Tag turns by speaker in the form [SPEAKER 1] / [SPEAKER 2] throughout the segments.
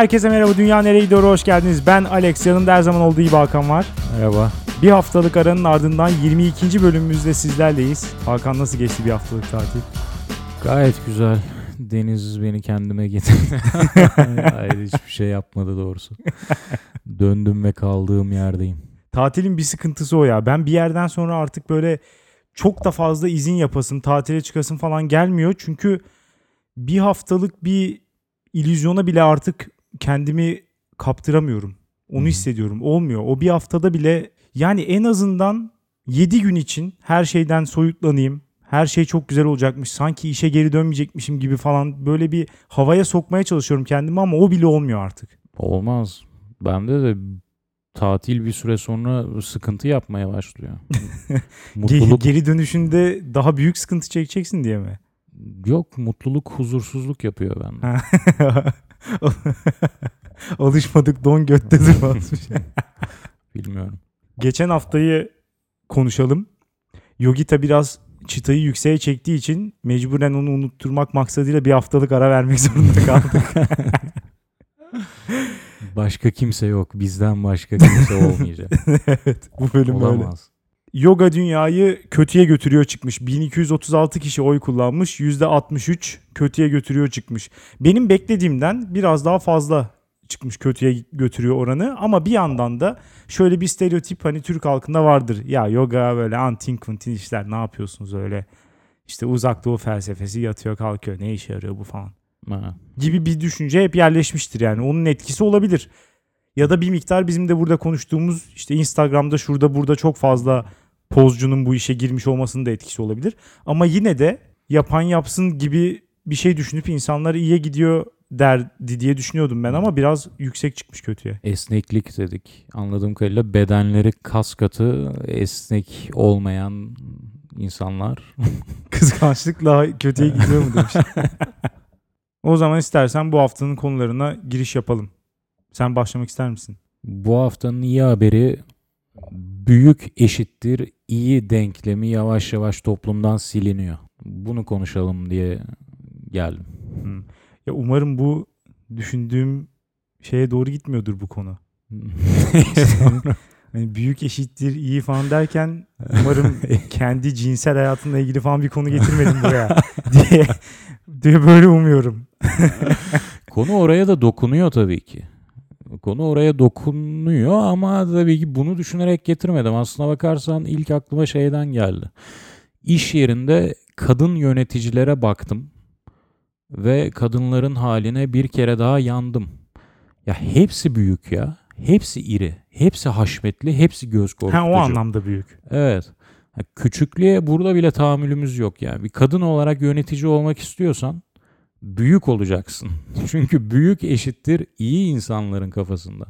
[SPEAKER 1] herkese merhaba. Dünya nereye gidiyor? Hoş geldiniz. Ben Alex. Yanımda her zaman olduğu gibi Hakan var.
[SPEAKER 2] Merhaba.
[SPEAKER 1] Bir haftalık aranın ardından 22. bölümümüzde sizlerleyiz. Hakan nasıl geçti bir haftalık tatil?
[SPEAKER 2] Gayet güzel. Deniz beni kendime getirdi. Hayır hiçbir şey yapmadı doğrusu. Döndüm ve kaldığım yerdeyim.
[SPEAKER 1] Tatilin bir sıkıntısı o ya. Ben bir yerden sonra artık böyle çok da fazla izin yapasım, tatile çıkasım falan gelmiyor. Çünkü bir haftalık bir illüzyona bile artık kendimi kaptıramıyorum. Onu hissediyorum. Olmuyor. O bir haftada bile yani en azından 7 gün için her şeyden soyutlanayım. Her şey çok güzel olacakmış. Sanki işe geri dönmeyecekmişim gibi falan böyle bir havaya sokmaya çalışıyorum kendimi ama o bile olmuyor artık.
[SPEAKER 2] Olmaz. Bende de tatil bir süre sonra sıkıntı yapmaya başlıyor. Mutluluk
[SPEAKER 1] geri dönüşünde daha büyük sıkıntı çekeceksin diye mi?
[SPEAKER 2] yok, mutluluk huzursuzluk yapıyor bende.
[SPEAKER 1] Alışmadık don götte durmazmış.
[SPEAKER 2] Bilmiyorum.
[SPEAKER 1] Geçen haftayı konuşalım. Yogita biraz çıtayı yükseğe çektiği için mecburen onu unutturmak maksadıyla bir haftalık ara vermek zorunda kaldık.
[SPEAKER 2] Başka kimse yok. Bizden başka kimse olmayacak.
[SPEAKER 1] evet bu bölüm böyle.
[SPEAKER 2] Olamaz.
[SPEAKER 1] Yoga dünyayı kötüye götürüyor çıkmış. 1236 kişi oy kullanmış. %63 kötüye götürüyor çıkmış. Benim beklediğimden biraz daha fazla çıkmış kötüye götürüyor oranı. Ama bir yandan da şöyle bir stereotip hani Türk halkında vardır. Ya yoga böyle antin kuntin işler ne yapıyorsunuz öyle. İşte uzak doğu felsefesi yatıyor kalkıyor ne işe yarıyor bu falan
[SPEAKER 2] Ha.
[SPEAKER 1] gibi bir düşünce hep yerleşmiştir yani. Onun etkisi olabilir. Ya da bir miktar bizim de burada konuştuğumuz işte Instagram'da şurada burada çok fazla pozcunun bu işe girmiş olmasının da etkisi olabilir. Ama yine de yapan yapsın gibi bir şey düşünüp insanlar iyiye gidiyor derdi diye düşünüyordum ben ama biraz yüksek çıkmış kötüye.
[SPEAKER 2] Esneklik dedik. Anladığım kadarıyla bedenleri kas katı esnek olmayan insanlar.
[SPEAKER 1] Kıskançlıkla kötüye gidiyor mu demiş. o zaman istersen bu haftanın konularına giriş yapalım. Sen başlamak ister misin?
[SPEAKER 2] Bu haftanın iyi haberi büyük eşittir iyi denklemi yavaş yavaş toplumdan siliniyor. Bunu konuşalım diye geldim.
[SPEAKER 1] Hmm. Ya umarım bu düşündüğüm şeye doğru gitmiyordur bu konu. Hani büyük eşittir iyi falan derken umarım kendi cinsel hayatımla ilgili falan bir konu getirmedim buraya diye, diye böyle umuyorum.
[SPEAKER 2] Konu oraya da dokunuyor tabii ki. Konu oraya dokunuyor ama tabii ki bunu düşünerek getirmedim. Aslına bakarsan ilk aklıma şeyden geldi. İş yerinde kadın yöneticilere baktım ve kadınların haline bir kere daha yandım. Ya hepsi büyük ya. Hepsi iri. Hepsi haşmetli. Hepsi göz korkutucu.
[SPEAKER 1] Ha o anlamda büyük.
[SPEAKER 2] Evet. Küçüklüğe burada bile tahammülümüz yok yani. Bir kadın olarak yönetici olmak istiyorsan büyük olacaksın. Çünkü büyük eşittir iyi insanların kafasında.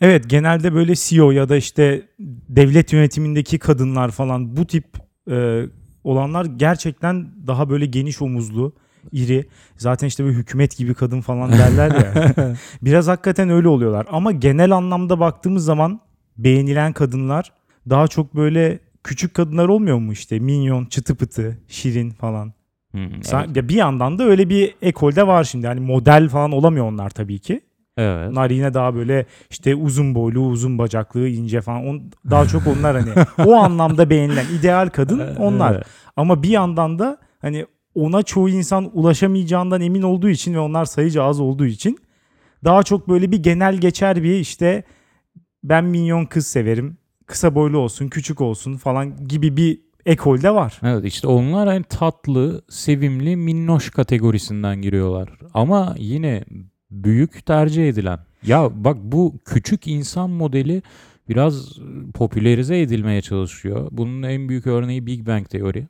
[SPEAKER 1] Evet genelde böyle CEO ya da işte devlet yönetimindeki kadınlar falan bu tip e, olanlar gerçekten daha böyle geniş omuzlu, iri. Zaten işte böyle hükümet gibi kadın falan derler ya. Biraz hakikaten öyle oluyorlar. Ama genel anlamda baktığımız zaman beğenilen kadınlar daha çok böyle küçük kadınlar olmuyor mu işte? Minyon, çıtı pıtı, şirin falan.
[SPEAKER 2] Hmm,
[SPEAKER 1] Sa-
[SPEAKER 2] evet.
[SPEAKER 1] ya bir yandan da öyle bir ekolde var şimdi. Yani model falan olamıyor onlar tabii ki.
[SPEAKER 2] evet.
[SPEAKER 1] Onlar yine daha böyle işte uzun boylu, uzun bacaklı, ince falan. On, daha çok onlar hani o anlamda beğenilen ideal kadın onlar.
[SPEAKER 2] Evet.
[SPEAKER 1] Ama bir yandan da hani ona çoğu insan ulaşamayacağından emin olduğu için ve onlar sayıca az olduğu için daha çok böyle bir genel geçer bir işte ben minyon kız severim. Kısa boylu olsun, küçük olsun falan gibi bir ekolde var.
[SPEAKER 2] Evet işte onlar hani tatlı, sevimli, minnoş kategorisinden giriyorlar. Ama yine büyük tercih edilen. Ya bak bu küçük insan modeli biraz popülerize edilmeye çalışıyor. Bunun en büyük örneği Big Bang teori.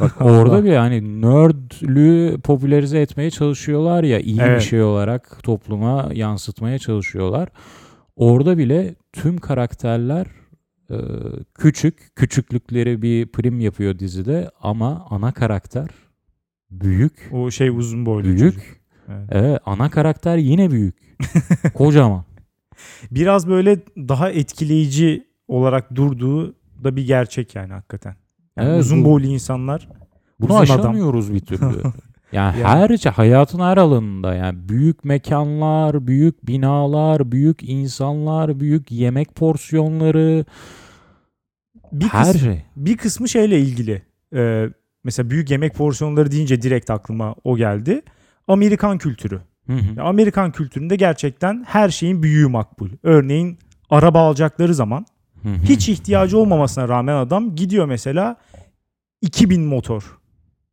[SPEAKER 2] Bak orada bile hani nerdlüğü popülerize etmeye çalışıyorlar ya iyi
[SPEAKER 1] Evet.
[SPEAKER 2] bir şey olarak topluma yansıtmaya çalışıyorlar. Orada bile tüm karakterler küçük, küçüklükleri bir prim yapıyor dizide ama ana karakter büyük,
[SPEAKER 1] O şey uzun boylu
[SPEAKER 2] büyük.
[SPEAKER 1] çocuk. Evet.
[SPEAKER 2] Evet, ana karakter yine büyük. Kocaman.
[SPEAKER 1] Biraz böyle daha etkileyici olarak durduğu da bir gerçek yani hakikaten. Yani
[SPEAKER 2] Evet,
[SPEAKER 1] uzun
[SPEAKER 2] bu-
[SPEAKER 1] boylu insanlar
[SPEAKER 2] Bunu
[SPEAKER 1] Uzun adam.
[SPEAKER 2] aşamıyoruz bir türlü. Yani,
[SPEAKER 1] Yani-
[SPEAKER 2] her şey hayatın her alanında yani büyük mekanlar, büyük binalar, büyük insanlar, büyük yemek porsiyonları,
[SPEAKER 1] Bir,
[SPEAKER 2] her
[SPEAKER 1] kıs-
[SPEAKER 2] şey.
[SPEAKER 1] bir kısmı şeyle ilgili. Ee, mesela büyük yemek porsiyonları deyince direkt aklıma o geldi. Amerikan kültürü.
[SPEAKER 2] Hı hı.
[SPEAKER 1] Amerikan kültüründe gerçekten her şeyin büyüğü makbul. Örneğin araba alacakları zaman
[SPEAKER 2] Hı hı.
[SPEAKER 1] hiç ihtiyacı olmamasına rağmen adam gidiyor mesela 2000 motor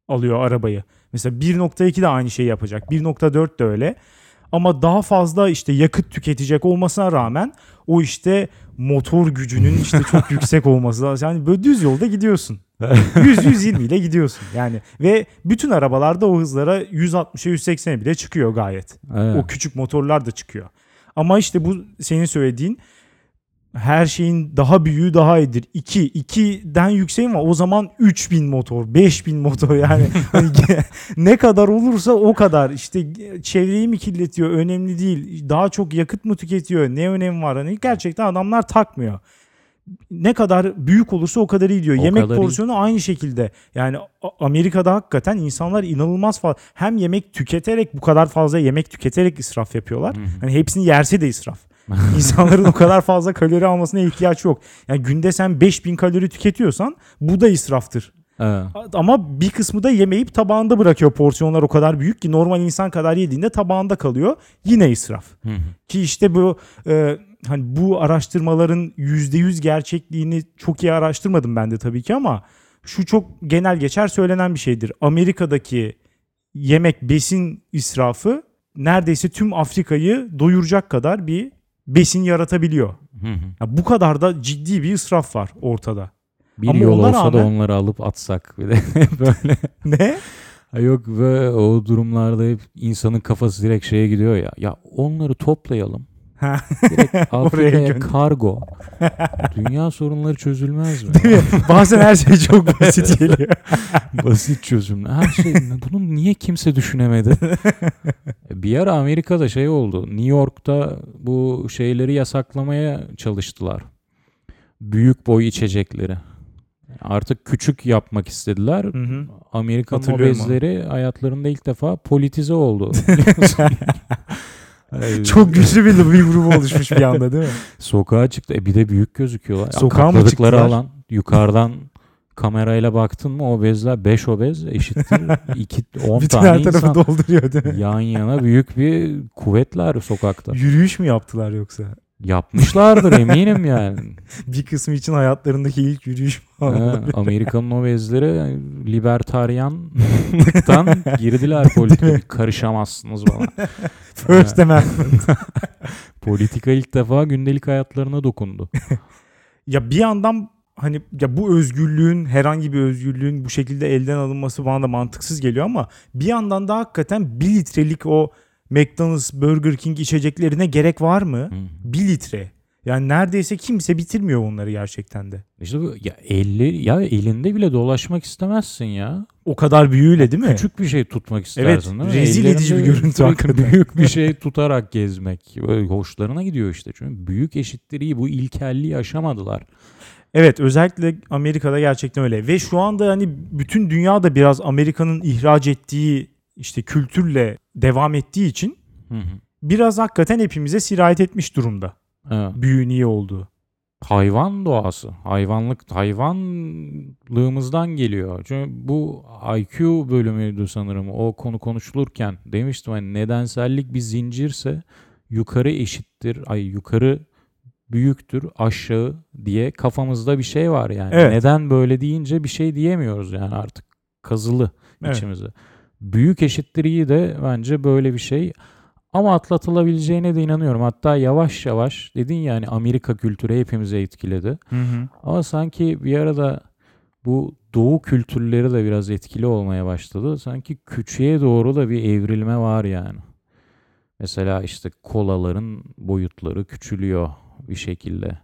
[SPEAKER 1] alıyor arabayı. Mesela 1.2 de aynı şeyi yapacak. 1.4 de öyle. Ama daha fazla işte yakıt tüketecek olmasına rağmen o işte motor gücünün işte çok yüksek olması lazım. Yani böyle düz yolda gidiyorsun. 100-120 ile gidiyorsun. Yani ve bütün arabalarda o hızlara 160'a 180'e bile çıkıyor gayet.
[SPEAKER 2] Evet.
[SPEAKER 1] O küçük motorlar da çıkıyor. Ama işte bu senin söylediğin her şeyin daha büyüğü daha iyidir. 2, 2'den yükseği var. O zaman 3000 motor, 5000 motor yani Hani ne kadar olursa o kadar. İşte çevreyi mi kirletiyor önemli değil. Daha çok yakıt mı tüketiyor ne önemi var? Hani gerçekten adamlar takmıyor. Ne kadar büyük olursa o kadar iyi diyor.
[SPEAKER 2] O
[SPEAKER 1] yemek
[SPEAKER 2] kadar iyi.
[SPEAKER 1] porsiyonu aynı şekilde. Yani Amerika'da hakikaten insanlar inanılmaz fazla hem yemek tüketerek bu kadar fazla yemek tüketerek israf yapıyorlar.
[SPEAKER 2] Hı hı.
[SPEAKER 1] Hani hepsini yerse de israf. İnsanların o kadar fazla kalori almasına ihtiyaç yok. Yani günde sen 5000 kalori tüketiyorsan bu da israftır.
[SPEAKER 2] Evet.
[SPEAKER 1] Ama bir kısmı da yemeyip tabağında bırakıyor. Porsiyonlar o kadar büyük ki normal insan kadar yediğinde tabağında kalıyor. Yine israf.
[SPEAKER 2] Hı hı.
[SPEAKER 1] Ki işte bu e, hani bu araştırmaların %100 gerçekliğini çok iyi araştırmadım ben de tabii ki ama şu çok genel geçer söylenen bir şeydir. Amerika'daki yemek besin israfı neredeyse tüm Afrika'yı doyuracak kadar bir besin yaratabiliyor.
[SPEAKER 2] Hı hı.
[SPEAKER 1] Ya bu kadar da ciddi bir israf var ortada.
[SPEAKER 2] Bir
[SPEAKER 1] Ama
[SPEAKER 2] yol olsa da
[SPEAKER 1] rağmen-
[SPEAKER 2] onları alıp atsak bir de böyle.
[SPEAKER 1] Ne?
[SPEAKER 2] Ha Yok ve o durumlarda hep insanın kafası direkt şeye gidiyor ya. Ya onları toplayalım. Direkt Afrika'ya kargo. Dünya sorunları çözülmez mi?
[SPEAKER 1] Değil mi? Bazen her şey çok basit geliyor.
[SPEAKER 2] Basit çözümler. Her şey bunu niye kimse düşünemedi? Bir ara Amerika'da şey oldu. New York'ta bu şeyleri yasaklamaya çalıştılar. Büyük boy içecekleri. Artık küçük yapmak istediler.
[SPEAKER 1] Hı hı.
[SPEAKER 2] Amerikan obezleri hayatlarında ilk defa politize oldu.
[SPEAKER 1] Çok güçlü bir, bir grup oluşmuş bir anda değil mi?
[SPEAKER 2] Sokağa çıktı. E bir de büyük gözüküyorlar.
[SPEAKER 1] Sokağa mı çıktılar?
[SPEAKER 2] alan yukarıdan kamerayla baktın mı obezler 5 obez eşittir 2 10
[SPEAKER 1] Bütün
[SPEAKER 2] tane
[SPEAKER 1] her tarafı
[SPEAKER 2] insan.
[SPEAKER 1] dolduruyor değil mi?
[SPEAKER 2] Yan yana büyük bir kuvvetler sokakta.
[SPEAKER 1] Yürüyüş mü yaptılar yoksa?
[SPEAKER 2] Yapmışlardır eminim yani.
[SPEAKER 1] Bir kısmı için hayatlarındaki ilk yürüyüş?
[SPEAKER 2] Ha, Amerika'nın obezleri libertaryanlıktan girdiler politikaya. Karışamazsınız bana.
[SPEAKER 1] First Amendment.
[SPEAKER 2] Politika ilk defa gündelik hayatlarına dokundu.
[SPEAKER 1] Ya bir yandan hani ya bu özgürlüğün herhangi bir özgürlüğün bu şekilde elden alınması bana da mantıksız geliyor ama bir yandan da hakikaten bir litrelik o McDonald's, Burger King içeceklerine gerek var mı?
[SPEAKER 2] Hı.
[SPEAKER 1] Bir litre. Yani neredeyse kimse bitirmiyor onları gerçekten de.
[SPEAKER 2] İşte bu ya elli ya elinde bile dolaşmak istemezsin ya.
[SPEAKER 1] O kadar büyüğüyle değil mi?
[SPEAKER 2] Küçük bir şey tutmak istersin değil mi?
[SPEAKER 1] rezil edici bir görüntü hakikaten.
[SPEAKER 2] Büyük bir şey tutarak gezmek. Böyle hoşlarına gidiyor işte. Çünkü büyük eşittir iyi. Bu ilkelliği aşamadılar.
[SPEAKER 1] Evet özellikle Amerika'da gerçekten öyle. Ve şu anda hani bütün dünya da biraz Amerika'nın ihraç ettiği işte kültürle devam ettiği için
[SPEAKER 2] Hı hı.
[SPEAKER 1] biraz hakikaten hepimize sirayet etmiş durumda.
[SPEAKER 2] Evet.
[SPEAKER 1] Büyüğün iyi olduğu.
[SPEAKER 2] Hayvan doğası. Hayvanlık, hayvanlığımızdan geliyor. Çünkü bu IQ bölümüydü sanırım. O konu konuşulurken demiştim hani nedensellik bir zincirse yukarı eşittir. Ay yukarı büyüktür aşağı diye kafamızda bir şey var yani.
[SPEAKER 1] Evet.
[SPEAKER 2] Neden böyle deyince bir şey diyemiyoruz yani artık kazılı
[SPEAKER 1] Evet.
[SPEAKER 2] içimize. Büyük eşittir iyi de bence böyle bir şey. Ama atlatılabileceğine de inanıyorum. Hatta yavaş yavaş dedin yani Amerika kültürü hepimizi etkiledi. Ama sanki bir arada bu doğu kültürleri de biraz etkili olmaya başladı. Sanki küçüğe doğru da bir evrilme var yani. Mesela işte kolaların boyutları küçülüyor bir şekilde.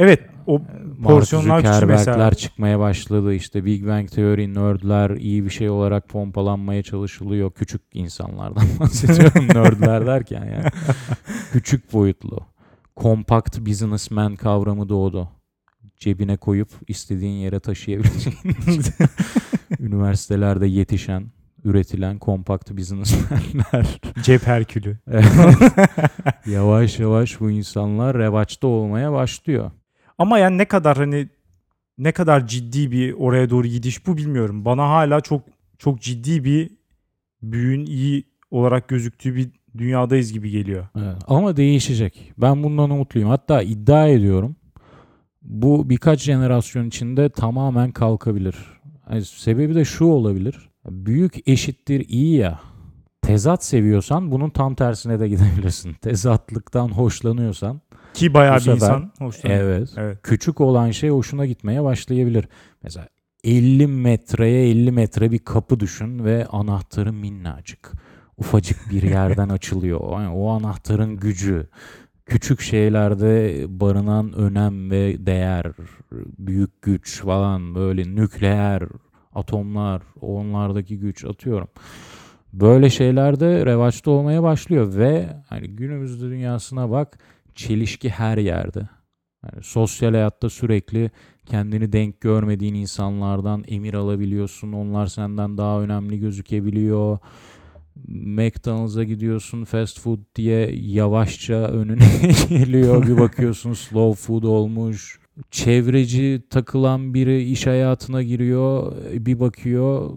[SPEAKER 1] Evet o Porsiyonlar küçük mesela.
[SPEAKER 2] çıkmaya başladı. İşte Big Bang Theory nerdler iyi bir şey olarak pompalanmaya çalışılıyor. Küçük insanlardan bahsediyorum nerdler derken yani. Küçük boyutlu. Compact businessman kavramı doğdu. Cebine koyup istediğin yere taşıyabileceğin. Üniversitelerde yetişen üretilen kompakt businessmenler
[SPEAKER 1] Cep Herkülü.
[SPEAKER 2] yavaş yavaş bu insanlar revaçta olmaya başlıyor.
[SPEAKER 1] Ama yani ne kadar hani ne kadar ciddi bir oraya doğru gidiş bu bilmiyorum. Bana hala çok çok ciddi bir büyün iyi olarak gözüktüğü bir dünyadayız gibi geliyor.
[SPEAKER 2] Evet. Ama değişecek. Ben bundan umutluyum. Hatta iddia ediyorum. Bu birkaç jenerasyon içinde tamamen kalkabilir. Yani sebebi de şu olabilir. Büyük eşittir iyi ya. Tezat seviyorsan bunun tam tersine de gidebilirsin. Tezatlıktan hoşlanıyorsan.
[SPEAKER 1] Ki bayağı
[SPEAKER 2] Bu
[SPEAKER 1] bir
[SPEAKER 2] sefer-
[SPEAKER 1] insan hoşlanıyor.
[SPEAKER 2] Evet.
[SPEAKER 1] Evet.
[SPEAKER 2] Küçük olan şey hoşuna gitmeye başlayabilir. Mesela 50 metreye 50 metre bir kapı düşün ve anahtarı minnacık. Ufacık bir yerden açılıyor. Yani o anahtarın gücü, küçük şeylerde barınan önem ve değer, büyük güç falan böyle nükleer atomlar, onlardaki güç atıyorum. Böyle şeylerde revaçta olmaya başlıyor ve hani günümüzde dünyasına bak çelişki her yerde. Yani sosyal hayatta sürekli kendini denk görmediğin insanlardan emir alabiliyorsun. Onlar senden daha önemli gözükebiliyor. McDonald's'a gidiyorsun fast food diye yavaşça önüne geliyor. Bir bakıyorsun slow food olmuş. Çevreci takılan biri iş hayatına giriyor. Bir bakıyor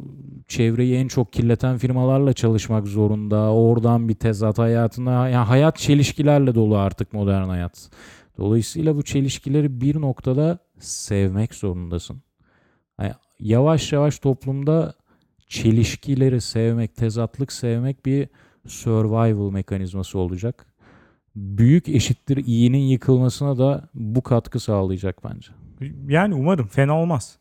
[SPEAKER 2] çevreyi en çok kirleten firmalarla çalışmak zorunda. Oradan bir tezat hayatına. Yani hayat çelişkilerle dolu artık modern hayat. Dolayısıyla bu çelişkileri bir noktada sevmek zorundasın. Yani yavaş yavaş toplumda çelişkileri sevmek, tezatlık sevmek bir survival mekanizması olacak. Büyük eşittir iyinin yıkılmasına da bu katkı sağlayacak bence.
[SPEAKER 1] Yani umarım fena olmaz.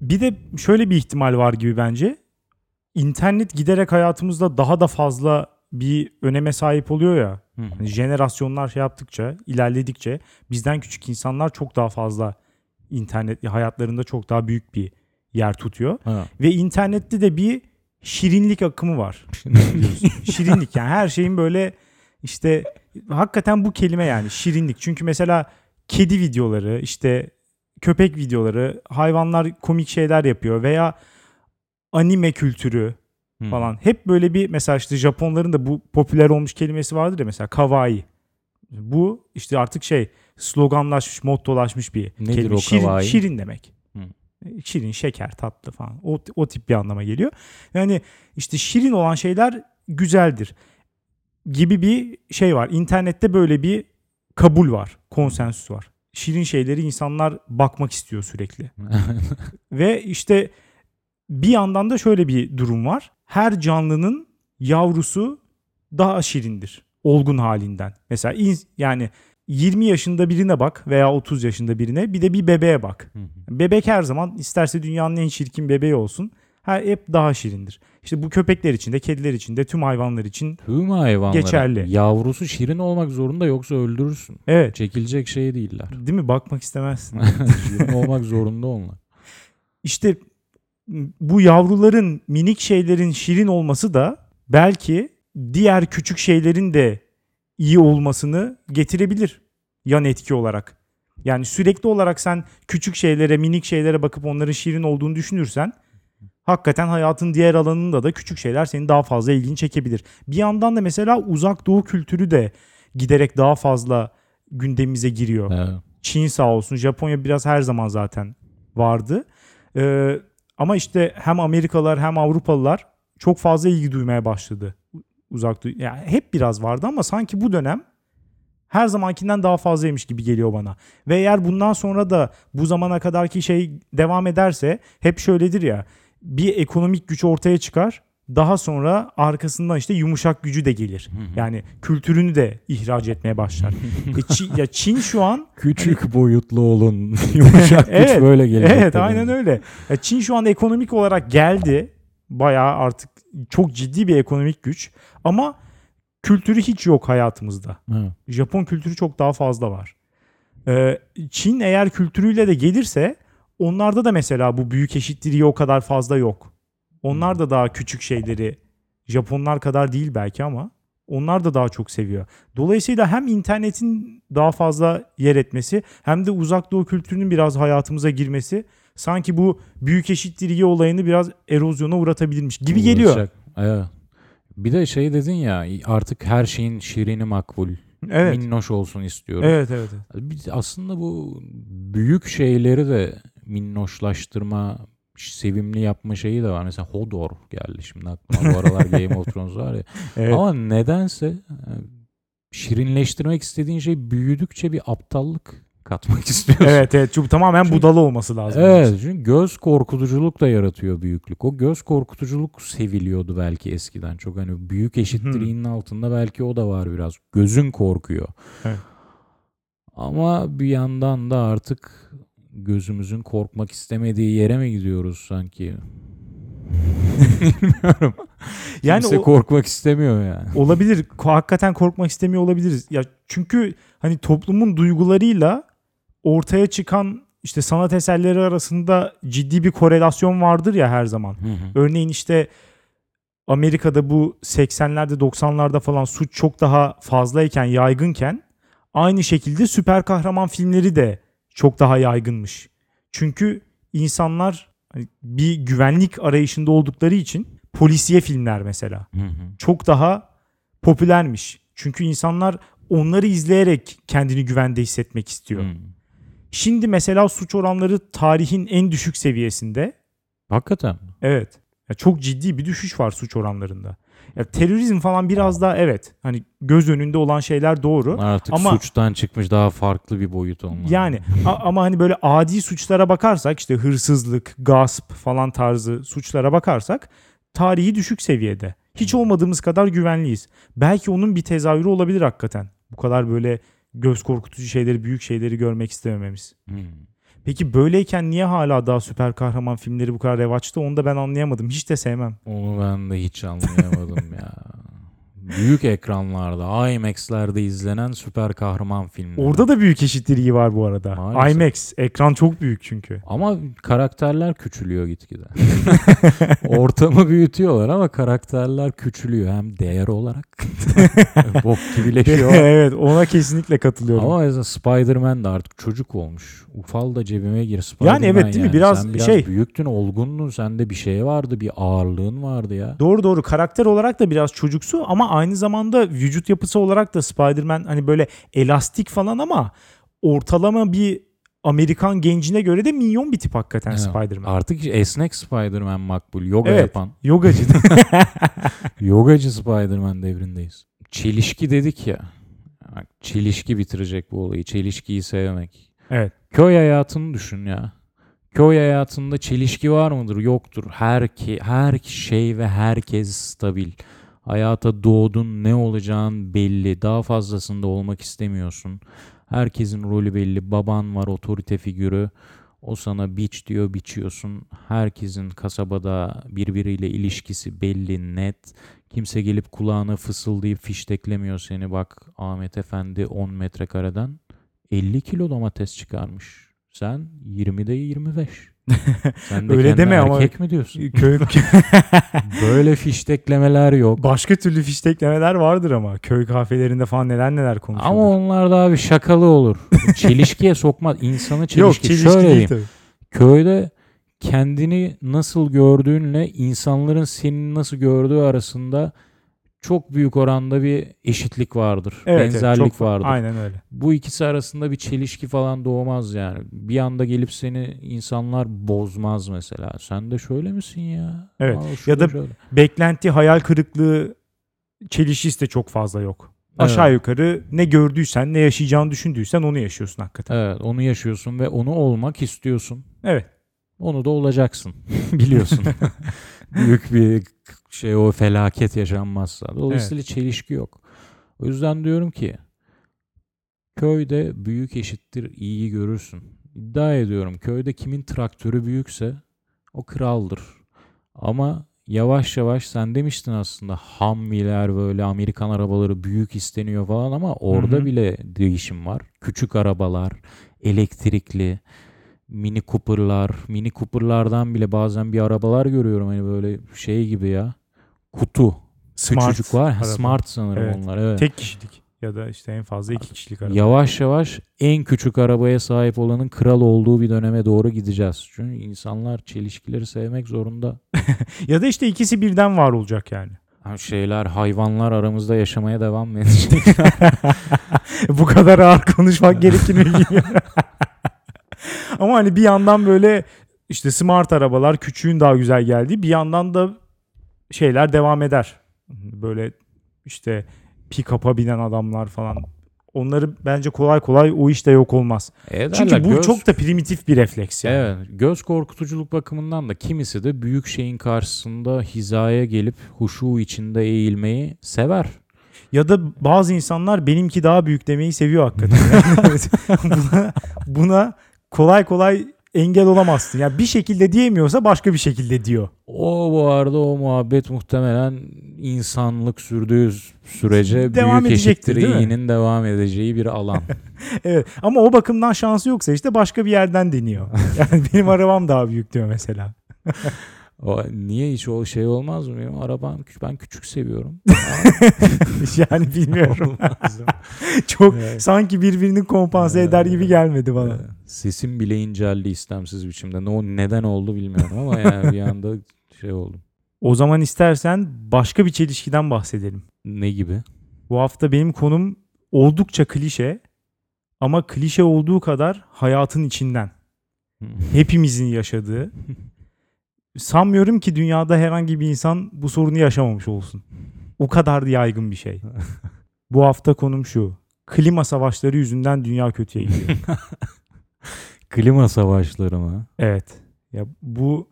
[SPEAKER 1] Bir de şöyle bir ihtimal var gibi bence. İnternet giderek hayatımızda daha da fazla bir öneme sahip oluyor ya. Hani jenerasyonlar şey yaptıkça, ilerledikçe bizden küçük insanlar çok daha fazla internet hayatlarında çok daha büyük bir yer tutuyor.
[SPEAKER 2] Ha.
[SPEAKER 1] Ve internette de bir şirinlik akımı var. şirinlik yani her şeyin böyle işte hakikaten bu kelime yani şirinlik. Çünkü mesela kedi videoları işte köpek videoları hayvanlar komik şeyler yapıyor veya anime kültürü
[SPEAKER 2] Hı.
[SPEAKER 1] falan. Hep böyle bir mesela işte Japonların da bu popüler olmuş kelimesi vardır ya mesela kawaii. Bu işte artık şey sloganlaşmış, mottolaşmış bir
[SPEAKER 2] Nedir
[SPEAKER 1] kelime.
[SPEAKER 2] o
[SPEAKER 1] şirin,
[SPEAKER 2] kawaii?
[SPEAKER 1] şirin demek.
[SPEAKER 2] Hı.
[SPEAKER 1] Şirin, şeker, tatlı falan. O, o tip bir anlama geliyor. Yani işte şirin olan şeyler güzeldir gibi bir şey var. İnternette böyle bir kabul var, konsensüs var. Şirin şeyleri insanlar bakmak istiyor sürekli. Ve işte bir yandan da şöyle bir durum var. Her canlının yavrusu daha şirindir. Olgun halinden. Mesela in- yani 20 yaşında birine bak veya 30 yaşında birine bir de bir bebeğe bak.
[SPEAKER 2] Hı hı.
[SPEAKER 1] Bebek her zaman isterse dünyanın en çirkin bebeği olsun. Her, hep daha şirindir. İşte bu köpekler için de, kediler için de, tüm hayvanlar için.
[SPEAKER 2] Tüm hayvanlara
[SPEAKER 1] Geçerli.
[SPEAKER 2] yavrusu şirin olmak zorunda yoksa öldürürsün.
[SPEAKER 1] Evet.
[SPEAKER 2] Çekilecek şey değiller.
[SPEAKER 1] Değil mi? Bakmak istemezsin.
[SPEAKER 2] şirin olmak zorunda onlar.
[SPEAKER 1] İşte bu yavruların minik şeylerin şirin olması da belki diğer küçük şeylerin de iyi olmasını getirebilir yan etki olarak. Yani sürekli olarak sen küçük şeylere, minik şeylere bakıp onların şirin olduğunu düşünürsen hakikaten hayatın diğer alanında da küçük şeyler senin daha fazla ilgini çekebilir. Bir yandan da mesela uzak doğu kültürü de giderek daha fazla gündemimize giriyor.
[SPEAKER 2] Evet.
[SPEAKER 1] Çin sağ olsun. Japonya biraz her zaman zaten vardı. Ee, ama işte hem Amerikalılar hem Avrupalılar çok fazla ilgi duymaya başladı. Uzak. Yani hep biraz vardı ama sanki bu dönem her zamankinden daha fazlaymış gibi geliyor bana. Ve eğer bundan sonra da bu zamana kadarki şey devam ederse hep şöyledir ya. Bir ekonomik güç ortaya çıkar. Daha sonra arkasından işte yumuşak gücü de gelir. Yani kültürünü de ihraç etmeye başlar. E Çin- ya Çin şu an
[SPEAKER 2] Küçük boyutlu olun. Yumuşak güç
[SPEAKER 1] Evet,
[SPEAKER 2] böyle gelecek.
[SPEAKER 1] Evet
[SPEAKER 2] tabii.
[SPEAKER 1] aynen öyle. Ya Çin şu an ekonomik olarak geldi. Bayağı artık çok ciddi bir ekonomik güç. Ama kültürü hiç yok hayatımızda.
[SPEAKER 2] Evet.
[SPEAKER 1] Japon kültürü çok daha fazla var. Ee, Çin eğer kültürüyle de gelirse onlarda da mesela bu büyük eşittiriği o kadar fazla yok. Onlar da daha küçük şeyleri Japonlar kadar değil belki ama Onlar da daha çok seviyor. Dolayısıyla hem internetin daha fazla yer etmesi hem de uzak doğu kültürünün biraz hayatımıza girmesi sanki bu büyük eşittir iyi olayını biraz erozyona uğratabilirmiş gibi geliyor.
[SPEAKER 2] Uğraşacak. Evet. Bir de şey dedin ya artık her şeyin şirini makbul.
[SPEAKER 1] Evet.
[SPEAKER 2] Minnoş olsun istiyorum.
[SPEAKER 1] Evet evet. evet.
[SPEAKER 2] Biz aslında bu büyük şeyleri de minnoşlaştırma, sevimli yapma şeyi de var. Mesela Hodor geldi şimdi aklıma. Bu aralar Game of Thrones var ya.
[SPEAKER 1] Evet.
[SPEAKER 2] Ama nedense e, şirinleştirmek istediğin şey büyüdükçe bir aptallık katmak istiyorsun.
[SPEAKER 1] Evet evet çünkü tamamen
[SPEAKER 2] Çünkü-
[SPEAKER 1] budala olması lazım.
[SPEAKER 2] Evet çünkü göz korkutuculuk da yaratıyor büyüklük. O göz korkutuculuk seviliyordu belki eskiden. Çok hani büyük eşitliğinin altında belki o da var biraz. Gözün korkuyor.
[SPEAKER 1] Evet.
[SPEAKER 2] Ama bir yandan da artık gözümüzün korkmak istemediği yere mi gidiyoruz sanki? Bilmiyorum.
[SPEAKER 1] Yani
[SPEAKER 2] Kimse
[SPEAKER 1] o-
[SPEAKER 2] korkmak istemiyor yani.
[SPEAKER 1] Olabilir. Hakikaten korkmak istemiyor olabiliriz. Ya çünkü hani toplumun duygularıyla ortaya çıkan işte sanat eserleri arasında ciddi bir korelasyon vardır ya her zaman.
[SPEAKER 2] Hı hı.
[SPEAKER 1] Örneğin işte Amerika'da bu 80'lerde 90'larda falan suç çok daha fazlayken yaygınken aynı şekilde süper kahraman filmleri de çok daha yaygınmış. Çünkü insanlar hani bir güvenlik arayışında oldukları için polisiye filmler mesela
[SPEAKER 2] Hı hı.
[SPEAKER 1] çok daha popülermiş. Çünkü insanlar onları izleyerek kendini güvende hissetmek istiyor.
[SPEAKER 2] Hı.
[SPEAKER 1] Şimdi mesela suç oranları tarihin en düşük seviyesinde.
[SPEAKER 2] Hakikaten?
[SPEAKER 1] Evet. Ya çok ciddi bir düşüş var suç oranlarında. Ya terörizm falan biraz daha evet. Hani göz önünde olan şeyler doğru.
[SPEAKER 2] Artık
[SPEAKER 1] Ama-
[SPEAKER 2] suçtan çıkmış daha farklı bir boyut onlar.
[SPEAKER 1] Yani ama hani böyle adi suçlara bakarsak işte hırsızlık, gasp falan tarzı suçlara bakarsak tarihi düşük seviyede. Hiç olmadığımız kadar güvenliyiz. Belki onun bir tezahürü olabilir hakikaten. Bu kadar böyle göz korkutucu şeyleri, büyük şeyleri görmek istemememiz.
[SPEAKER 2] Hı.
[SPEAKER 1] Peki böyleyken niye hala daha süper kahraman filmleri bu kadar revaçta onu da ben anlayamadım. Hiç de sevmem.
[SPEAKER 2] Onu ben de hiç anlayamadım ya. Büyük ekranlarda, IMAX'lerde izlenen süper kahraman filmleri.
[SPEAKER 1] Orada da büyük eşitliği var bu arada.
[SPEAKER 2] Maalesef.
[SPEAKER 1] IMAX ekran çok büyük çünkü.
[SPEAKER 2] Ama karakterler küçülüyor gitgide. Ortamı büyütüyorlar ama karakterler küçülüyor. Hem değer olarak bok gibileşiyor.
[SPEAKER 1] evet ona kesinlikle katılıyorum.
[SPEAKER 2] Ama mesela Spider-Man de artık çocuk olmuş. Ufal da cebime gir Spider-Man
[SPEAKER 1] Yani evet değil mi? Biraz
[SPEAKER 2] Sen biraz
[SPEAKER 1] şey-
[SPEAKER 2] büyüktün, olgundun. Sende bir şey vardı, bir ağırlığın vardı ya.
[SPEAKER 1] Doğru doğru karakter olarak da biraz çocuksu ama aynı zamanda vücut yapısı olarak da Spider-Man hani böyle elastik falan ama ortalama bir Amerikan gencine göre de minyon bir tip hakikaten
[SPEAKER 2] Evet.
[SPEAKER 1] Spider-Man.
[SPEAKER 2] Artık esnek Spider-Man makbul. Yoga
[SPEAKER 1] Evet.
[SPEAKER 2] yapan.
[SPEAKER 1] Yogacı.
[SPEAKER 2] Yogacı Spider-Man devrindeyiz. Çelişki dedik ya. Bak, Çelişki bitirecek bu olayı. Çelişkiyi sevmek.
[SPEAKER 1] evet.
[SPEAKER 2] Köy hayatını düşün ya. Köy hayatında çelişki var mıdır? Yoktur. Her, ki, her şey ve herkes stabil. Hayata doğdun ne olacağın belli. Daha fazlasında olmak istemiyorsun. Herkesin rolü belli. Baban var otorite figürü. O sana biç diyor biçiyorsun. Herkesin kasabada birbiriyle ilişkisi belli net. Kimse gelip kulağına fısıldayıp fişteklemiyor seni. Bak Ahmet Efendi 10 metrekareden 50 kilo domates çıkarmış. Sen 20'de 25. Sen de
[SPEAKER 1] Öyle deme ama-
[SPEAKER 2] erkek mi diyorsun?
[SPEAKER 1] Köy
[SPEAKER 2] Böyle fişteklemeler yok.
[SPEAKER 1] başka türlü fişteklemeler vardır ama köy kahvelerinde falan neler neler konuşuyorlar.
[SPEAKER 2] Ama onlar daha bir şakalı olur. Çelişkiye sokmaz. İnsanı çelişki.
[SPEAKER 1] Yok çelişki
[SPEAKER 2] Şöyle
[SPEAKER 1] değil tabii.
[SPEAKER 2] Köyde kendini nasıl gördüğünle insanların seni nasıl gördüğü arasında çok büyük oranda bir eşitlik vardır.
[SPEAKER 1] Evet, evet,
[SPEAKER 2] benzerlik
[SPEAKER 1] çok-
[SPEAKER 2] vardır.
[SPEAKER 1] Aynen öyle.
[SPEAKER 2] Bu ikisi arasında bir çelişki falan doğmaz yani. Bir anda gelip seni insanlar bozmaz mesela. Sen de şöyle misin ya?
[SPEAKER 1] Evet.
[SPEAKER 2] Aa,
[SPEAKER 1] Ya da
[SPEAKER 2] şöyle.
[SPEAKER 1] Beklenti, hayal kırıklığı çelişkisi de çok fazla yok. Aşağı
[SPEAKER 2] Evet.
[SPEAKER 1] yukarı ne gördüysen, ne yaşayacağını düşündüysen onu yaşıyorsun hakikaten.
[SPEAKER 2] Evet onu yaşıyorsun ve onu olmak istiyorsun.
[SPEAKER 1] Evet.
[SPEAKER 2] Onu da olacaksın. Biliyorsun. Büyük bir şey o felaket yaşanmazsa. Dolayısıyla çelişki yok. O yüzden diyorum ki köyde büyük eşittir iyiyi görürsün. İddia ediyorum köyde kimin traktörü büyükse o kraldır. Ama yavaş yavaş sen demiştin aslında Humvee'ler böyle Amerikan arabaları büyük isteniyor falan ama orada
[SPEAKER 1] Hı hı.
[SPEAKER 2] bile değişim var. Küçük arabalar, elektrikli, Mini Cooper'lar, Mini Cooper'lardan bile bazen bir arabalar görüyorum hani böyle şey gibi ya. Kutu.
[SPEAKER 1] Smart
[SPEAKER 2] Küçücük var.
[SPEAKER 1] Araba.
[SPEAKER 2] Smart sanırım
[SPEAKER 1] Evet.
[SPEAKER 2] onlar. Evet.
[SPEAKER 1] Tek kişilik ya da işte en fazla iki kişilik araba.
[SPEAKER 2] Yavaş yavaş en küçük arabaya sahip olanın kral olduğu bir döneme doğru gideceğiz. Çünkü insanlar çelişkileri sevmek zorunda.
[SPEAKER 1] Ya da işte ikisi birden var olacak yani.
[SPEAKER 2] Şeyler, hayvanlar aramızda yaşamaya devam mı edecek?
[SPEAKER 1] Bu kadar ağır konuşmak gerekir mi. Ama hani bir yandan böyle işte smart arabalar küçüğün daha güzel geldiği bir yandan da şeyler devam eder. Böyle işte pick-up'a binen adamlar falan. Onları bence kolay kolay o işte yok olmaz.
[SPEAKER 2] Ederler.
[SPEAKER 1] Çünkü bu
[SPEAKER 2] Göz-
[SPEAKER 1] çok da primitif bir refleks yani.
[SPEAKER 2] Evet, göz korkutuculuk bakımından da kimisi de büyük şeyin karşısında hizaya gelip huşu içinde eğilmeyi sever.
[SPEAKER 1] Ya da bazı insanlar benimki daha büyük demeyi seviyor hakikaten. Yani buna, buna kolay kolay engel olamazsın. Yani bir şekilde diyemiyorsa başka bir şekilde diyor.
[SPEAKER 2] O bu arada o muhabbet muhtemelen insanlık sürdüğü sürece
[SPEAKER 1] Devam
[SPEAKER 2] büyük
[SPEAKER 1] edecektir,
[SPEAKER 2] eşittir iyinin devam edeceği bir alan.
[SPEAKER 1] Evet ama o bakımdan şansı yoksa işte başka bir yerden deniyor. Yani benim arabam daha büyük diyor mesela.
[SPEAKER 2] O, niye hiç o şey olmaz mı? Benim arabam. Ben küçük seviyorum.
[SPEAKER 1] yani bilmiyorum. Çok
[SPEAKER 2] Evet.
[SPEAKER 1] sanki birbirini kompanse eder gibi gelmedi bana.
[SPEAKER 2] Sesim bile inceldi istemsiz biçimde. Ne o neden oldu bilmiyorum ama yani bir anda şey oldum.
[SPEAKER 1] O zaman istersen başka bir çelişkiden bahsedelim.
[SPEAKER 2] Ne gibi?
[SPEAKER 1] Bu hafta benim konum oldukça klişe ama klişe olduğu kadar hayatın içinden. Hepimizin yaşadığı. Sanmıyorum ki dünyada herhangi bir insan bu sorunu yaşamamış olsun. O kadar yaygın bir şey. Bu hafta konum şu. Klima savaşları yüzünden dünya kötüye gidiyor.
[SPEAKER 2] Klima savaşları mı?
[SPEAKER 1] Evet. Ya bu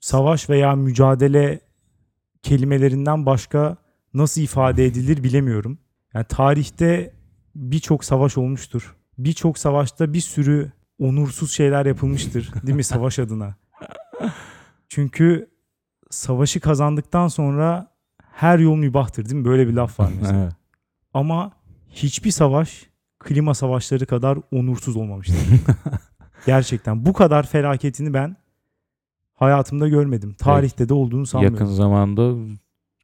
[SPEAKER 1] savaş veya mücadele kelimelerinden başka nasıl ifade edilir bilemiyorum. Yani tarihte birçok savaş olmuştur. Birçok savaşta bir sürü onursuz şeyler yapılmıştır, değil mi savaş adına? Çünkü savaşı kazandıktan sonra her yol mübahtır, değil mi? Böyle bir laf var mesela.
[SPEAKER 2] Evet.
[SPEAKER 1] Ama hiçbir savaş klima savaşları kadar onursuz olmamıştır. Gerçekten bu kadar felaketini ben hayatımda görmedim. Tarihte de olduğunu sanmıyorum.
[SPEAKER 2] Yakın zamanda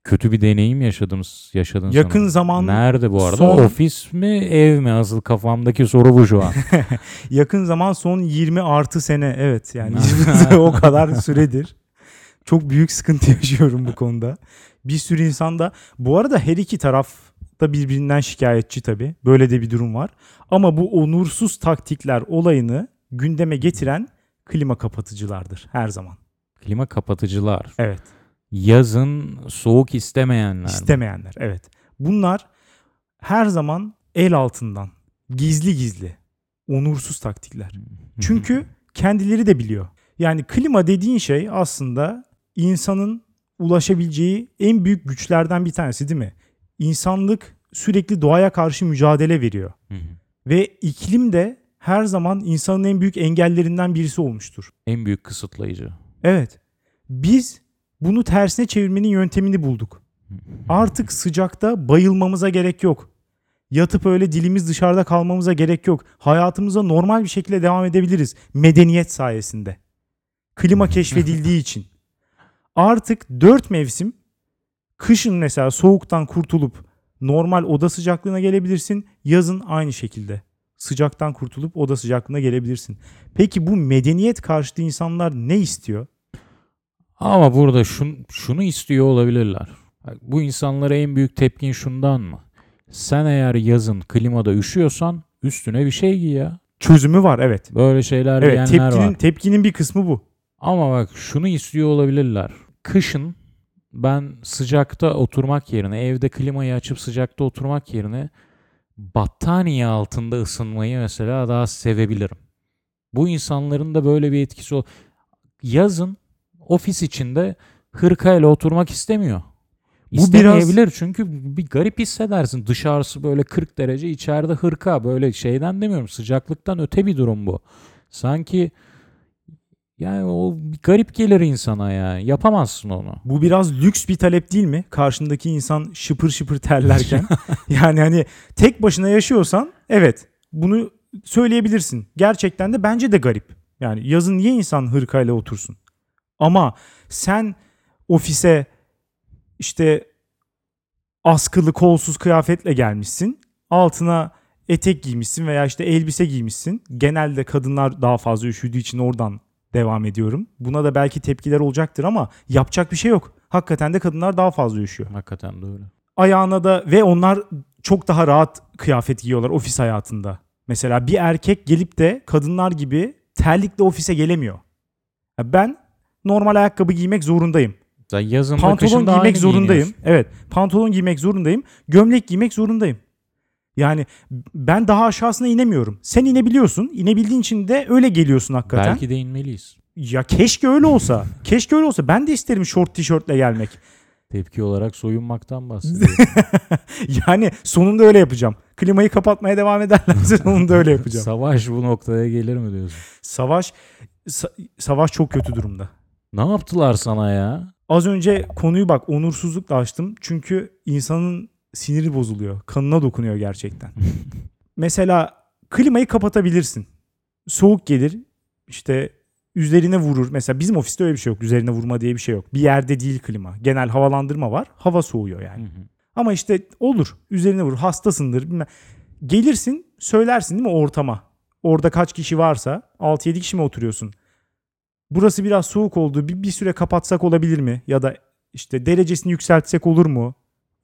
[SPEAKER 2] kötü bir deneyim yaşadım yaşadın
[SPEAKER 1] Yakın
[SPEAKER 2] sanırım.
[SPEAKER 1] zaman
[SPEAKER 2] Nerede bu arada?
[SPEAKER 1] son-
[SPEAKER 2] Ofis mi ev mi? Asıl kafamdaki soru bu şu an.
[SPEAKER 1] yakın zaman son 20 artı sene evet yani o kadar süredir. Çok büyük sıkıntı yaşıyorum bu konuda. Bir sürü insan da bu arada her iki taraf da birbirinden şikayetçi tabii. Böyle de bir durum var. Ama bu onursuz taktikler olayını gündeme getiren klima kapatıcılardır her zaman.
[SPEAKER 2] Klima kapatıcılar.
[SPEAKER 1] Evet.
[SPEAKER 2] Yazın soğuk istemeyenler.
[SPEAKER 1] İstemeyenler evet. Bunlar her zaman el altından gizli gizli onursuz taktikler. Çünkü kendileri de biliyor. Yani klima dediğin şey aslında insanın ulaşabileceği en büyük güçlerden bir tanesi değil mi? İnsanlık sürekli doğaya karşı mücadele veriyor.
[SPEAKER 2] Hı hı.
[SPEAKER 1] Ve iklim de her zaman insanın en büyük engellerinden birisi olmuştur.
[SPEAKER 2] en büyük kısıtlayıcı.
[SPEAKER 1] Evet. Biz bunu tersine çevirmenin yöntemini bulduk. Artık sıcakta bayılmamıza gerek yok. Yatıp öyle dilimiz dışarıda kalmamıza gerek yok. Hayatımıza normal bir şekilde devam edebiliriz. Medeniyet sayesinde. Klima keşfedildiği için. Artık dört mevsim kışın mesela soğuktan kurtulup normal oda sıcaklığına gelebilirsin. Yazın aynı şekilde. Sıcaktan kurtulup oda sıcaklığına gelebilirsin. Peki bu medeniyet karşıtı insanlar ne istiyor?
[SPEAKER 2] Ama burada şun, şunu istiyor olabilirler. Bu insanlara en büyük tepkin şundan mı? Sen eğer yazın klimada üşüyorsan üstüne bir şey giy ya.
[SPEAKER 1] Çözümü var evet.
[SPEAKER 2] Böyle şeyler
[SPEAKER 1] Evet
[SPEAKER 2] diyenler
[SPEAKER 1] tepkinin,
[SPEAKER 2] var.
[SPEAKER 1] tepkinin bir kısmı bu.
[SPEAKER 2] Ama bak şunu istiyor olabilirler. Kışın ben sıcakta oturmak yerine evde klimayı açıp sıcakta oturmak yerine battaniye altında ısınmayı mesela daha sevebilirim. Bu insanların da böyle bir etkisi ol. Yazın ofis içinde hırkayla oturmak istemiyor.
[SPEAKER 1] Bu biraz-
[SPEAKER 2] çünkü bir garip hissedersin. Dışarısı böyle 40 derece içeride hırka böyle şeyden demiyorum sıcaklıktan öte bir durum bu. Sanki yani o garip gelir insana ya. Yapamazsın onu.
[SPEAKER 1] Bu biraz lüks bir talep değil mi? Karşındaki insan şıpır şıpır terlerken. yani hani tek başına yaşıyorsan evet bunu söyleyebilirsin. Gerçekten de bence de garip. Yani yazın niye insan hırkayla otursun? Ama sen ofise işte askılı kolsuz kıyafetle gelmişsin. Altına etek giymişsin veya işte elbise giymişsin. Genelde kadınlar daha fazla üşüdüğü için oradan devam ediyorum. Buna da belki tepkiler olacaktır ama yapacak bir şey yok. Hakikaten de kadınlar daha fazla üşüyor.
[SPEAKER 2] Hakikaten öyle.
[SPEAKER 1] Ayağına da ve onlar çok daha rahat kıyafet giyiyorlar ofis hayatında. Mesela bir erkek gelip de kadınlar gibi terlikle ofise gelemiyor. Ya Ben normal ayakkabı giymek zorundayım.
[SPEAKER 2] Da yazın da
[SPEAKER 1] Pantolon
[SPEAKER 2] kışın da
[SPEAKER 1] giymek
[SPEAKER 2] aynı
[SPEAKER 1] zorundayım. Evet, pantolon giymek zorundayım. Gömlek giymek zorundayım. Yani ben daha aşağısına inemiyorum. Sen inebiliyorsun. İnebildiğin için de öyle geliyorsun hakikaten.
[SPEAKER 2] Belki de inmeliyiz.
[SPEAKER 1] Ya keşke öyle olsa. keşke öyle olsa. Ben de isterim şort tişörtle gelmek.
[SPEAKER 2] Tepki olarak soyunmaktan bahsediyorum.
[SPEAKER 1] Yani sonunda öyle yapacağım. Klimayı kapatmaya devam ederlerse sonunda öyle yapacağım.
[SPEAKER 2] Savaş bu noktaya gelir mi diyorsun?
[SPEAKER 1] Savaş sa- savaş çok kötü durumda.
[SPEAKER 2] Ne yaptılar sana ya?
[SPEAKER 1] Az önce konuyu bak onursuzlukla açtım. Çünkü insanın siniri bozuluyor. Kanına dokunuyor gerçekten. Mesela klimayı kapatabilirsin. Soğuk gelir. işte üzerine vurur. Mesela bizim ofiste öyle bir şey yok. Üzerine vurma diye bir şey yok. Bir yerde değil klima. Genel havalandırma var. Hava soğuyor yani.
[SPEAKER 2] Hı hı.
[SPEAKER 1] Ama işte olur. Üzerine vurur. Hastasındır. Bilmem. Gelirsin söylersin değil mi ortama. Orada kaç kişi varsa 6-7 kişi mi oturuyorsun? Burası biraz soğuk oldu. Bir, bir süre kapatsak olabilir mi? Ya da işte derecesini yükseltsek olur mu?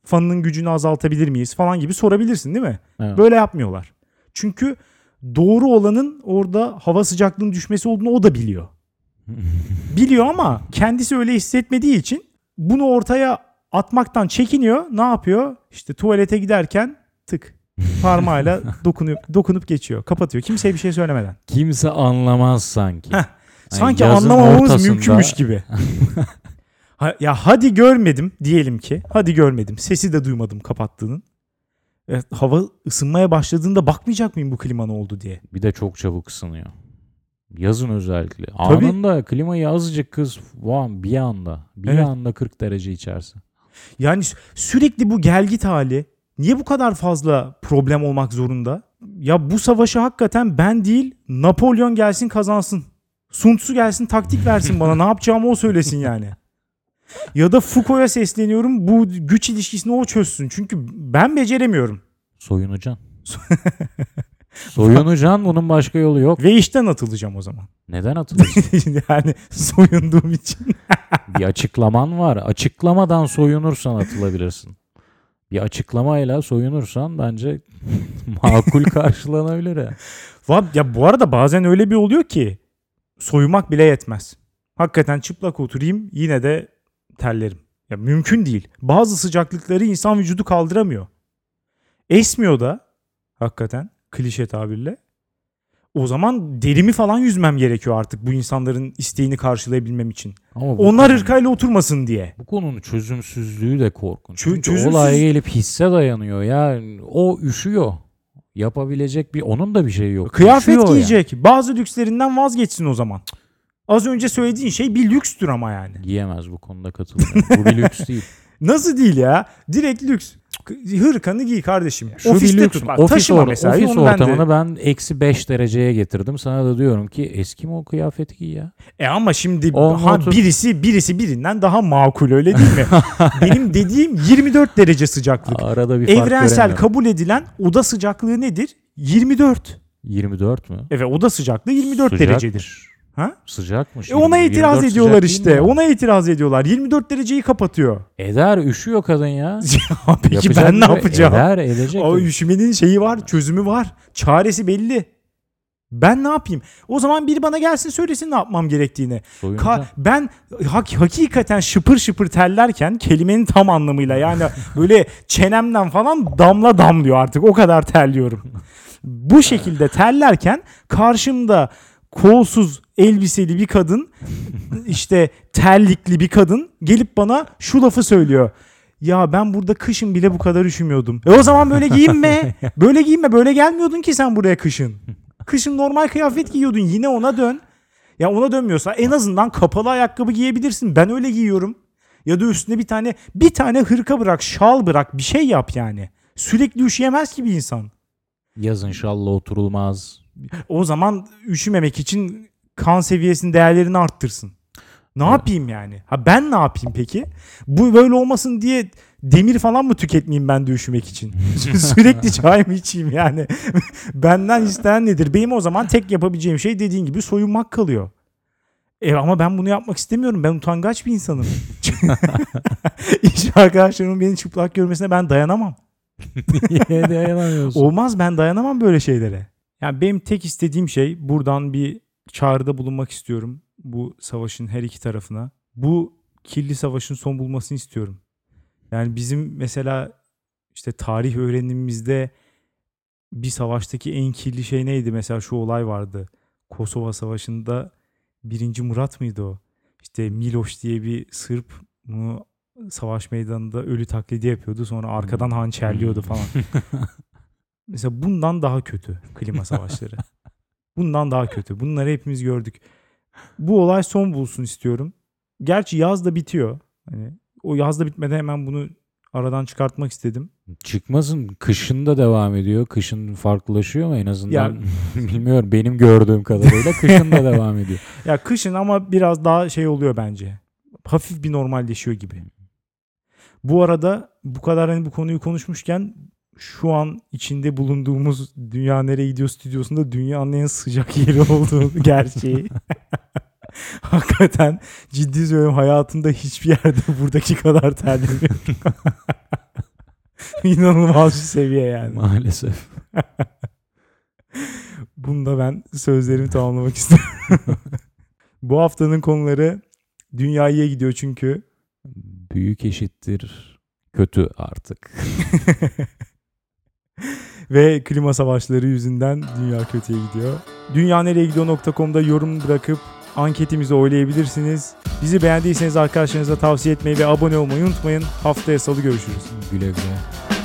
[SPEAKER 1] Fanının gücünü azaltabilir miyiz? Falan gibi sorabilirsin değil mi?
[SPEAKER 2] Evet.
[SPEAKER 1] Böyle yapmıyorlar. Çünkü doğru olanın orada hava sıcaklığının düşmesi olduğunu o da biliyor. Biliyor ama kendisi öyle hissetmediği için bunu ortaya atmaktan çekiniyor. Ne yapıyor? İşte tuvalete giderken tık parmağıyla dokunup dokunup geçiyor. Kapatıyor. Kimseye bir şey söylemeden.
[SPEAKER 2] Kimse anlamaz sanki.
[SPEAKER 1] Heh,
[SPEAKER 2] Yani
[SPEAKER 1] Sanki
[SPEAKER 2] yazın
[SPEAKER 1] anlamamamız
[SPEAKER 2] ortasında-
[SPEAKER 1] mümkünmüş gibi. Ha- ya hadi görmedim diyelim ki. Hadi görmedim. Sesi de duymadım kapattığının. E, hava ısınmaya başladığında bakmayacak mıyım bu klima ne oldu diye.
[SPEAKER 2] Bir de çok çabuk ısınıyor. Yazın özellikle.
[SPEAKER 1] Tabii.
[SPEAKER 2] Anında klimayı azıcık kız vam bir anda. Bir
[SPEAKER 1] Evet.
[SPEAKER 2] anda 40 derece içersin.
[SPEAKER 1] Yani sü- sürekli bu gelgit hali niye bu kadar fazla problem olmak zorunda? Ya bu savaşı hakikaten ben değil Napolyon gelsin kazansın. Sun Tzu gelsin taktik versin bana ne yapacağımı o söylesin yani. Ya da Foucault'a sesleniyorum bu güç ilişkisini o çözsün. Çünkü ben beceremiyorum.
[SPEAKER 2] Soyunacaksın. Soyunacaksın bunun başka yolu yok.
[SPEAKER 1] Ve işten atılacağım o zaman.
[SPEAKER 2] Neden atılırsın?
[SPEAKER 1] yani soyunduğum için.
[SPEAKER 2] bir açıklaman var. Açıklamadan soyunursan atılabilirsin. Bir açıklamayla soyunursan bence makul karşılanabilir. ya.
[SPEAKER 1] Ya bu arada bazen öyle bir oluyor ki soyumak bile yetmez. Hakikaten çıplak oturayım yine de terlerim. Ya mümkün değil. Bazı sıcaklıkları insan vücudu kaldıramıyor. Esmiyor da hakikaten klişe tabirle. O zaman derimi falan yüzmem gerekiyor artık bu insanların isteğini karşılayabilmem için.
[SPEAKER 2] Ama bu
[SPEAKER 1] Onlar
[SPEAKER 2] konu-
[SPEAKER 1] ırkayla oturmasın diye.
[SPEAKER 2] Bu konunun çözümsüzlüğü de korkunç.
[SPEAKER 1] Çö-
[SPEAKER 2] Çünkü
[SPEAKER 1] çözümsüz-
[SPEAKER 2] olaya gelip hisse dayanıyor. Ya o üşüyor. Yapabilecek bir onun da bir şeyi yok.
[SPEAKER 1] Kıyafet
[SPEAKER 2] Üşüyor
[SPEAKER 1] giyecek. Bazı lükslerinden vazgeçsin o zaman. Az önce söylediğin şey bir lükstür ama yani.
[SPEAKER 2] Giyemez bu konuda katılmıyorum. bu bir lüks değil.
[SPEAKER 1] Nasıl değil ya? Direkt lüks. Hırkanı giy kardeşim.
[SPEAKER 2] Şu
[SPEAKER 1] Ofiste
[SPEAKER 2] bir lüks.
[SPEAKER 1] tut. Bak,
[SPEAKER 2] ofis or-
[SPEAKER 1] mesela.
[SPEAKER 2] ofis ortamını ben eksi 5 dereceye getirdim. Sana da diyorum ki Eskimo kıyafeti giy ya.
[SPEAKER 1] E ama şimdi
[SPEAKER 2] Onunla
[SPEAKER 1] ha,
[SPEAKER 2] otur.
[SPEAKER 1] birisi birisi birinden daha makul öyle değil mi? Benim dediğim 24 derece sıcaklık.
[SPEAKER 2] Arada bir fark
[SPEAKER 1] Evrensel
[SPEAKER 2] göremiyorum.
[SPEAKER 1] kabul edilen oda sıcaklığı nedir? 24.
[SPEAKER 2] 24 mü?
[SPEAKER 1] Evet oda sıcaklığı 24
[SPEAKER 2] Sıcakmış.
[SPEAKER 1] derecedir. Ha?
[SPEAKER 2] Sıcakmış.
[SPEAKER 1] E ona
[SPEAKER 2] 24
[SPEAKER 1] itiraz ediyorlar işte. Ona itiraz ediyorlar. 24 dereceyi kapatıyor.
[SPEAKER 2] Eder üşüyor kadın ya.
[SPEAKER 1] Peki
[SPEAKER 2] Yapacak
[SPEAKER 1] ben ne
[SPEAKER 2] şey-
[SPEAKER 1] yapacağım?
[SPEAKER 2] Eder edecek.
[SPEAKER 1] O üşümenin şeyi var, çözümü var. Çaresi belli. Ben ne yapayım? O zaman biri bana gelsin söylesin ne yapmam gerektiğini.
[SPEAKER 2] Soyunca.
[SPEAKER 1] Ka- ben hak- hakikaten şıpır şıpır terlerken kelimenin tam anlamıyla yani böyle çenemden falan damla damlıyor artık o kadar terliyorum. Bu şekilde terlerken karşımda kolsuz elbiseli bir kadın işte terlikli bir kadın gelip bana şu lafı söylüyor. Ya ben burada kışın bile bu kadar üşümüyordum. E o zaman böyle giyinme. Böyle giyinme. Böyle gelmiyordun ki sen buraya kışın. Kışın normal kıyafet giyiyordun. Yine ona dön. Ya ona dönmüyorsa en azından kapalı ayakkabı giyebilirsin. Ben öyle giyiyorum. Ya da üstüne bir tane bir tane hırka bırak, şal bırak, bir şey yap yani. Sürekli üşüyemez ki bir insan.
[SPEAKER 2] Yazın şalla oturulmaz.
[SPEAKER 1] O zaman üşümemek için kan seviyesinin değerlerini arttırsın. Ne
[SPEAKER 2] Evet.
[SPEAKER 1] yapayım yani? Ha ben ne yapayım peki? Bu böyle olmasın diye demir falan mı tüketmeyeyim ben de üşümek için? Sürekli çay mı içeyim yani? Benden istenen nedir? Benim o zaman tek yapabileceğim şey dediğin gibi soyunmak kalıyor. E ama ben bunu yapmak istemiyorum. Ben utangaç bir insanım. İş arkadaşlarımın beni çıplak görmesine ben dayanamam.
[SPEAKER 2] Niye dayanamıyorsun?
[SPEAKER 1] Olmaz ben dayanamam böyle şeylere. Yani benim tek istediğim şey buradan bir çağrıda bulunmak istiyorum bu savaşın her iki tarafına. Bu kirli savaşın son bulmasını istiyorum. Yani bizim mesela işte tarih öğrenimimizde bir savaştaki en kirli şey neydi? Mesela şu olay vardı. Kosova Savaşı'nda birinci Murat mıydı o? İşte Miloš diye bir Sırp bunu savaş meydanında ölü taklidi yapıyordu. Sonra arkadan hançerliyordu falan. Mesela bundan daha kötü klima savaşları. bundan daha kötü. Bunları hepimiz gördük. Bu olay son bulsun istiyorum. Gerçi yaz da bitiyor. Hani o yaz da bitmeden hemen bunu aradan çıkartmak istedim.
[SPEAKER 2] Çıkmasın. Kışın da devam ediyor. Kışın farklılaşıyor mu en azından?
[SPEAKER 1] Ya-
[SPEAKER 2] Bilmiyorum. Benim gördüğüm kadarıyla kışın da devam ediyor.
[SPEAKER 1] Ya kışın ama biraz daha şey oluyor bence. Hafif bir normalleşiyor gibi. Bu arada bu kadar hani bu konuyu konuşmuşken şu an içinde bulunduğumuz Dünya Nereye Gidiyor stüdyosunda dünyanın en sıcak yeri olduğu gerçeği. Hakikaten ciddi söylüyorum hayatımda hiçbir yerde buradaki kadar terlemiyorum. İnanılmaz bir seviye yani.
[SPEAKER 2] Maalesef.
[SPEAKER 1] Bunda ben sözlerimi tamamlamak istiyorum. Bu haftanın konuları dünyaya gidiyor çünkü.
[SPEAKER 2] Büyük eşittir kötü artık.
[SPEAKER 1] Ve klima savaşları yüzünden dünya kötüye gidiyor. Dünyanereyegidiyor.com'da yorum bırakıp anketimizi oylayabilirsiniz. Bizi beğendiyseniz arkadaşlarınıza tavsiye etmeyi ve abone olmayı unutmayın. Haftaya salı görüşürüz.
[SPEAKER 2] Güle güle.